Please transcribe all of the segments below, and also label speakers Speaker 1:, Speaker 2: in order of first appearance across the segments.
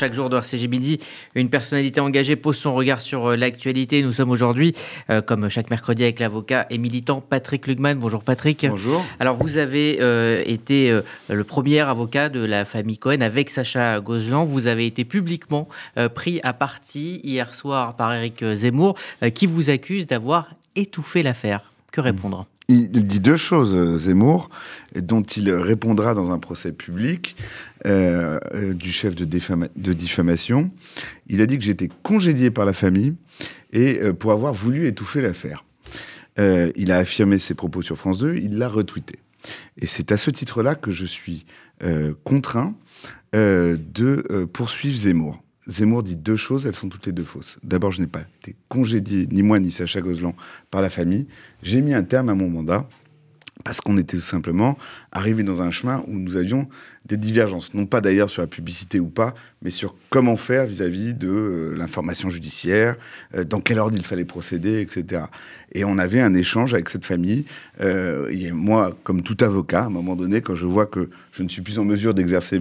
Speaker 1: Chaque jour de RCG Midi, une personnalité engagée pose son regard sur euh, l'actualité. Nous sommes aujourd'hui, euh, comme chaque mercredi, avec l'avocat et militant Patrick Lugman. Bonjour Patrick.
Speaker 2: Bonjour.
Speaker 1: Alors vous avez euh, été euh, le premier avocat de la famille Cohen avec Sacha Gozlan. Vous avez été publiquement pris à partie hier soir par Éric Zemmour, qui vous accuse d'avoir étouffé l'affaire? Que répondre?
Speaker 2: Il dit deux choses, euh, Zemmour, dont il répondra dans un procès public euh, euh, du chef de, diffama- de diffamation. Il a dit que j'étais congédié par la famille et pour avoir voulu étouffer l'affaire. Il a affirmé ses propos sur France 2, il l'a retweeté. Et c'est à ce titre-là que je suis contraint de poursuivre Zemmour. Zemmour dit deux choses, elles sont toutes les deux fausses. D'abord, je n'ai pas été congédié, ni moi ni Sacha Gozlan, par la famille. J'ai mis un terme à mon mandat parce qu'on était tout simplement arrivé dans un chemin où nous avions des divergences. Non pas d'ailleurs sur la publicité ou pas, mais sur comment faire vis-à-vis de euh, l'information judiciaire, euh, dans quel ordre il fallait procéder, etc. Et on avait un échange avec cette famille. Euh, et moi, comme tout avocat, à un moment donné, quand je vois que je ne suis plus en mesure d'exercer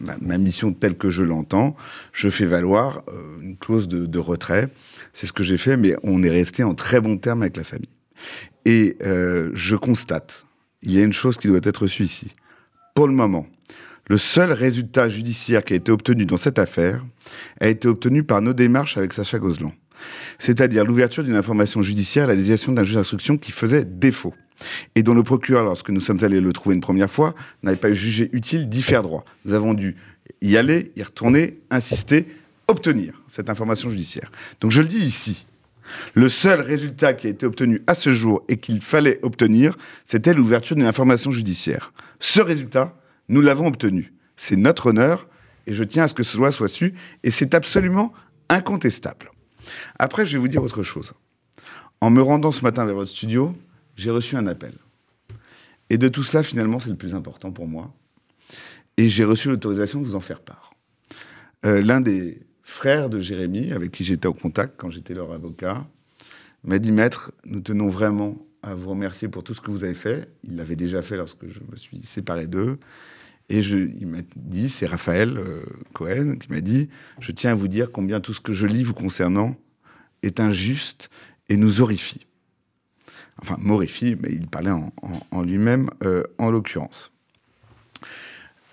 Speaker 2: ma, mission telle que je l'entends, je fais valoir une clause de, de retrait. C'est ce que j'ai fait, mais on est resté en très bons termes avec la famille. Et euh, je constate, il y a une chose qui doit être reçue ici. Pour le moment, le seul résultat judiciaire qui a été obtenu dans cette affaire a été obtenu par nos démarches avec Sacha Gozlan. C'est-à-dire l'ouverture d'une information judiciaire à la désignation d'un juge d'instruction qui faisait défaut. Et dont le procureur, lorsque nous sommes allés le trouver une première fois, n'avait pas jugé utile d'y faire droit. Nous avons dû y aller, y retourner, insister, obtenir cette information judiciaire. Donc je le dis ici, le seul résultat qui a été obtenu à ce jour et qu'il fallait obtenir, c'était l'ouverture d'une information judiciaire. Ce résultat, nous l'avons obtenu. C'est notre honneur et je tiens à ce que cela soit su et c'est absolument incontestable. Après, je vais vous dire autre chose. En me rendant ce matin vers votre studio, j'ai reçu un appel. Et de tout cela, finalement, c'est le plus important pour moi. Et j'ai reçu l'autorisation de vous en faire part. Euh, L'un des frères de Jérémy, avec qui j'étais en contact quand j'étais leur avocat, m'a dit Maître, nous tenons vraiment à vous remercier pour tout ce que vous avez fait. Il l'avait déjà fait lorsque je me suis séparé d'eux. Et je, il m'a dit, c'est Raphaël euh, Cohen qui m'a dit Je tiens à vous dire combien tout ce que je lis vous concernant est injuste et nous horrifie. Enfin, m'horrifie, mais il parlait en, lui-même, euh, en l'occurrence.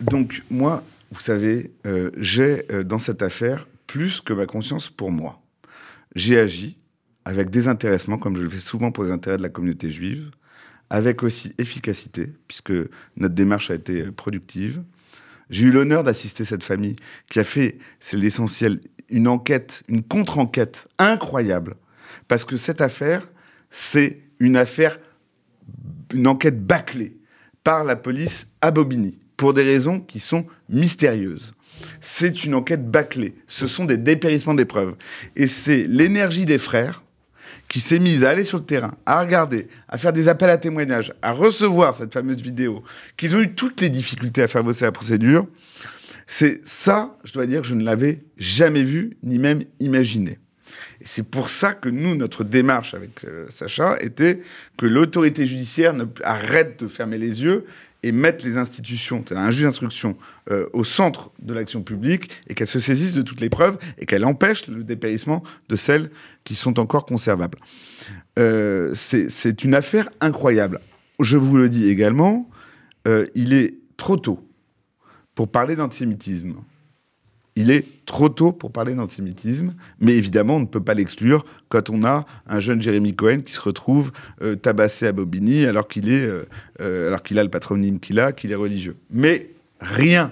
Speaker 2: Donc, moi, vous savez, euh, j'ai dans cette affaire plus que ma conscience pour moi. J'ai agi avec désintéressement, comme je le fais souvent pour les intérêts de la communauté juive, avec aussi efficacité, puisque notre démarche a été productive. J'ai eu l'honneur d'assister cette famille qui a fait, c'est l'essentiel, une enquête, une contre-enquête incroyable. Parce que cette affaire, c'est une affaire, une enquête bâclée par la police à Bobigny, pour des raisons qui sont mystérieuses. C'est une enquête bâclée. Ce sont des dépérissements des preuves. Et c'est l'énergie des frères qui s'est mise à aller sur le terrain, à regarder, à faire des appels à témoignages, à recevoir cette fameuse vidéo, qu'ils ont eu toutes les difficultés à faire bosser la procédure. C'est ça, je dois dire, que je ne l'avais jamais vu, ni même imaginé. Et c'est pour ça que nous, notre démarche avec euh, Sacha était que l'autorité judiciaire ne, arrête de fermer les yeux et mette les institutions, un juge d'instruction, euh, au centre de l'action publique et qu'elle se saisisse de toutes les preuves et qu'elle empêche le dépérissement de celles qui sont encore conservables. Euh, c'est c'est une affaire incroyable. Je vous le dis également, euh, il est trop tôt pour parler d'antisémitisme. Il est trop tôt pour parler d'antisémitisme, mais évidemment, on ne peut pas l'exclure quand on a un jeune Jérémy Cohen qui se retrouve euh, tabassé à Bobigny alors qu'il euh, euh, alors a le patronyme qu'il a, qu'il est religieux. Mais rien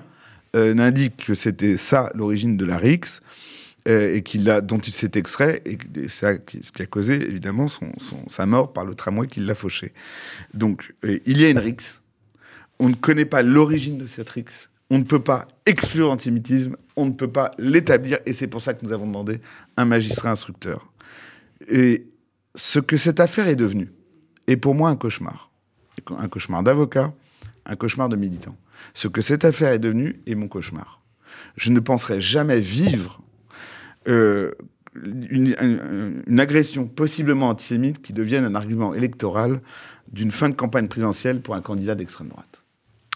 Speaker 2: n'indique que c'était ça l'origine de la RIX et qu'il a, dont il s'est extrait, et qui- ce qui a causé évidemment son, sa mort par le tramway qui l'a fauché. Donc, il y a une RIX. On ne connaît pas l'origine de cette RIX. On ne peut pas exclure l'antisémitisme, on ne peut pas l'établir, et c'est pour ça que nous avons demandé un magistrat instructeur. Et ce que cette affaire est devenue est pour moi un cauchemar. Un cauchemar d'avocat, un cauchemar de militant. Ce que cette affaire est devenue est mon cauchemar. Je ne penserai jamais vivre euh, une, une- une agression possiblement antisémite qui devienne un argument électoral d'une fin de campagne présidentielle pour un candidat d'extrême droite.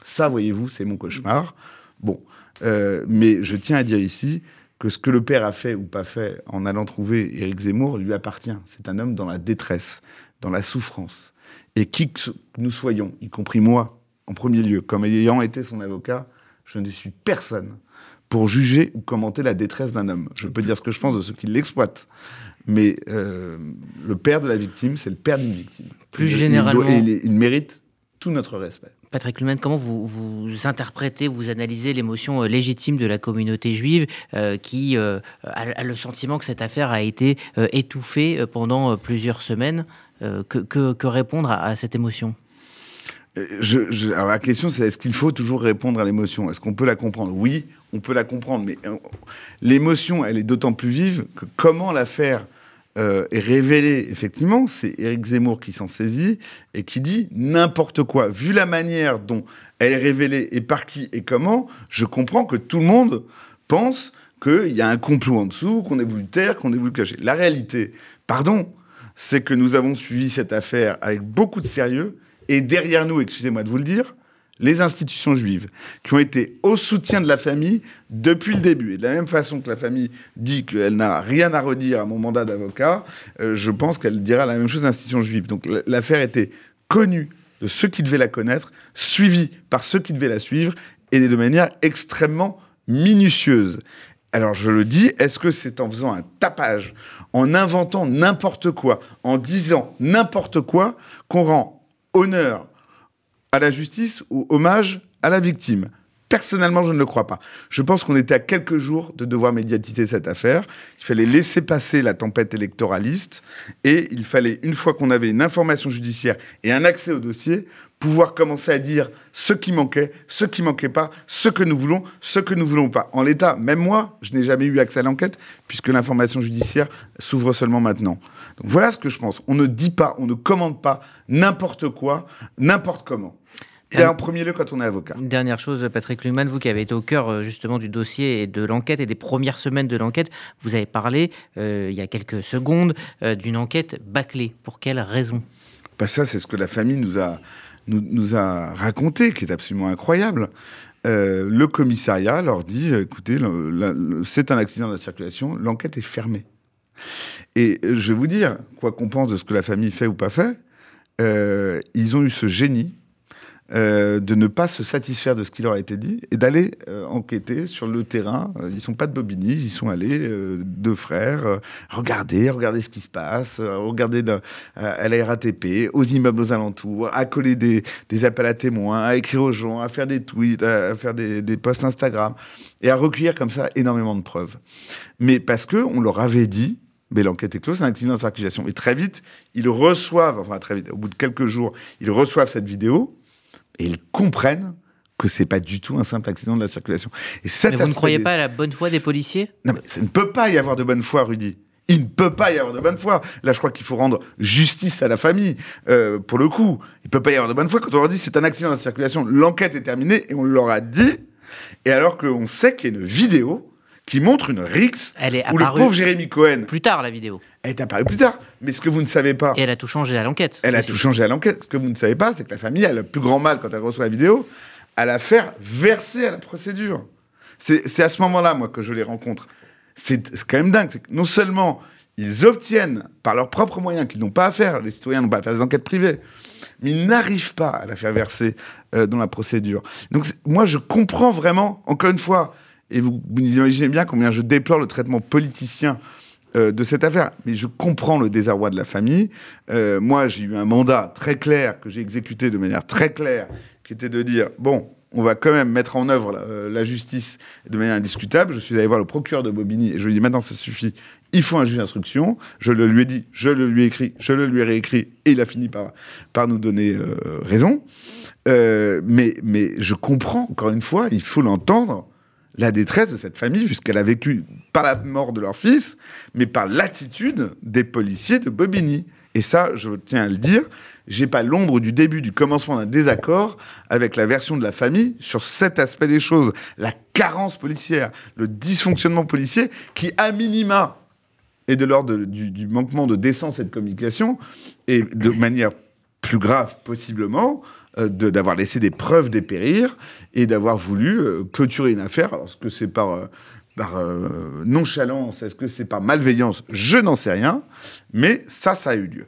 Speaker 2: Ça, voyez-vous, c'est mon cauchemar. Bon, Euh, mais je tiens à dire ici que ce que le père a fait ou pas fait en allant trouver Éric Zemmour lui appartient. C'est un homme dans la détresse, dans la souffrance. Et qui que nous soyons, y compris moi, en premier lieu, comme ayant été son avocat, je ne suis personne pour juger ou commenter la détresse d'un homme. Je peux dire ce que je pense de ceux qui l'exploitent. Mais euh, le père de la victime, c'est le père d'une victime.
Speaker 1: Plus généralement.
Speaker 2: il mérite tout notre respect.
Speaker 1: Patrick Lumen, comment vous, vous, interprétez, vous analysez l'émotion euh, légitime de la communauté juive euh, qui euh, a, le sentiment que cette affaire a été étouffée pendant plusieurs semaines que, que, répondre à, cette émotion?
Speaker 2: Alors la question c'est est-ce qu'il faut toujours répondre à l'émotion? Est-ce qu'on peut la comprendre? Oui, on peut la comprendre, mais l'émotion, elle est d'autant plus vive que comment la faire euh, est révélé, effectivement, c'est Éric Zemmour qui s'en saisit et qui dit n'importe quoi. Vu la manière dont elle est révélée et par qui et comment, je comprends que tout le monde pense qu'il y a un complot en dessous, qu'on ait voulu taire, qu'on ait voulu cacher. La réalité, pardon, c'est que nous avons suivi cette affaire avec beaucoup de sérieux et derrière nous, excusez-moi de vous le dire, les institutions juives, qui ont été au soutien de la famille depuis le début. Et de la même façon que la famille dit qu'elle n'a rien à redire à mon mandat d'avocat, euh, je pense qu'elle dira la même chose aux institutions juives. Donc l'affaire était connue de ceux qui devaient la connaître, suivie par ceux qui devaient la suivre, et de manière extrêmement minutieuse. Alors je le dis, est-ce que c'est en faisant un tapage, en inventant n'importe quoi, en disant n'importe quoi, qu'on rend honneur à la justice ou hommage à la victime Personnellement, je ne le crois pas. Je pense qu'on était à quelques jours de devoir médiatiser cette affaire. Il fallait laisser passer la tempête électoraliste et il fallait, une fois qu'on avait une information judiciaire et un accès au dossier, pouvoir commencer à dire ce qui manquait, ce qui manquait pas, ce que nous voulons, ce que nous voulons pas. En l'état, même moi, je n'ai jamais eu accès à l'enquête puisque l'information judiciaire s'ouvre seulement maintenant. Donc voilà ce que je pense. On ne dit pas, on ne commande pas n'importe quoi, n'importe comment. Et en premier lieu quand on est avocat.
Speaker 1: Une dernière chose, Patrick Luhmann, vous qui avez été au cœur euh, justement du dossier et de l'enquête et des premières semaines de l'enquête, vous avez parlé euh, il y a quelques secondes euh, d'une enquête bâclée. Pour quelle raison?
Speaker 2: Bah Ça, c'est ce que la famille nous a, nous, nous a raconté, qui est absolument incroyable. le commissariat leur dit, écoutez, c'est un accident de la circulation, l'enquête est fermée. Et je vais vous dire, quoi qu'on pense de ce que la famille fait ou pas fait, ils ont eu ce génie euh, de ne pas se satisfaire de ce qui leur a été dit et d'aller euh, enquêter sur le terrain. Euh, ils sont pas de Bobigny, ils sont allés, deux frères, regarder, regarder ce qui se passe, regarder à la RATP, aux immeubles aux alentours, à coller des, appels à témoins, à écrire aux gens, à faire des tweets, à, faire des, posts Instagram et à recueillir comme ça énormément de preuves. Mais parce que on leur avait dit, mais l'enquête est close, c'est un accident de circulation. Et très vite, ils reçoivent, enfin très vite, au bout de quelques jours, ils reçoivent cette vidéo et ils comprennent que c'est pas du tout un simple accident de la circulation.
Speaker 1: Et mais vous ne croyez pas à la bonne foi des policiers?
Speaker 2: Non, mais ça ne peut pas y avoir de bonne foi, Rudy. Il ne peut pas y avoir de bonne foi. Là, je crois qu'il faut rendre justice à la famille. Euh, pour le coup, il ne peut pas y avoir de bonne foi quand on leur dit c'est un accident de la circulation. L'enquête est terminée et on leur a dit. Et alors qu'on sait qu'il y a une vidéo qui montre une rixe
Speaker 1: elle est
Speaker 2: où le pauvre Jérémy Cohen.
Speaker 1: Plus tard, la vidéo.
Speaker 2: Elle est apparue plus tard. Mais ce que vous ne savez pas.
Speaker 1: Et elle a tout changé à l'enquête.
Speaker 2: Elle a tout changé à l'enquête. Ce que vous ne savez pas, c'est que la famille a le plus grand mal quand elle reçoit la vidéo à la faire verser à la procédure. C'est à ce moment-là, moi, que je les rencontre. C'est quand même dingue. non seulement ils obtiennent par leurs propres moyens qu'ils n'ont pas à faire, les citoyens n'ont pas à faire des enquêtes privées, mais ils n'arrivent pas à la faire verser euh, dans la procédure. Donc moi, je comprends vraiment, encore une fois, et vous, imaginez bien combien je déplore le traitement politicien euh, de cette affaire. Mais je comprends le désarroi de la famille. Euh, moi, j'ai eu un mandat très clair que j'ai exécuté de manière très claire, qui était de dire bon, on va quand même mettre en œuvre la, euh, la, justice de manière indiscutable. Je suis allé voir le procureur de Bobigny et je lui ai dit maintenant ça suffit, il faut un juge d'instruction. Je le lui ai dit, je le lui ai écrit, je le lui ai réécrit et il a fini par, par nous donner raison. mais, mais je comprends, encore une fois, il faut l'entendre la détresse de cette famille, puisqu'elle a vécu par la mort de leur fils, mais par l'attitude des policiers de Bobigny. Et ça, je tiens à le dire, j'ai pas l'ombre du début, du commencement d'un désaccord avec la version de la famille sur cet aspect des choses. La carence policière, le dysfonctionnement policier, qui, à minima, est de l'ordre du, du, manquement de décence et de communication, et de manière plus grave possiblement, d'avoir laissé des preuves dépérir et d'avoir voulu clôturer une affaire. Alors, ce que c'est par par nonchalance, est-ce que c'est par malveillance? Je n'en sais rien, mais ça, ça a eu lieu.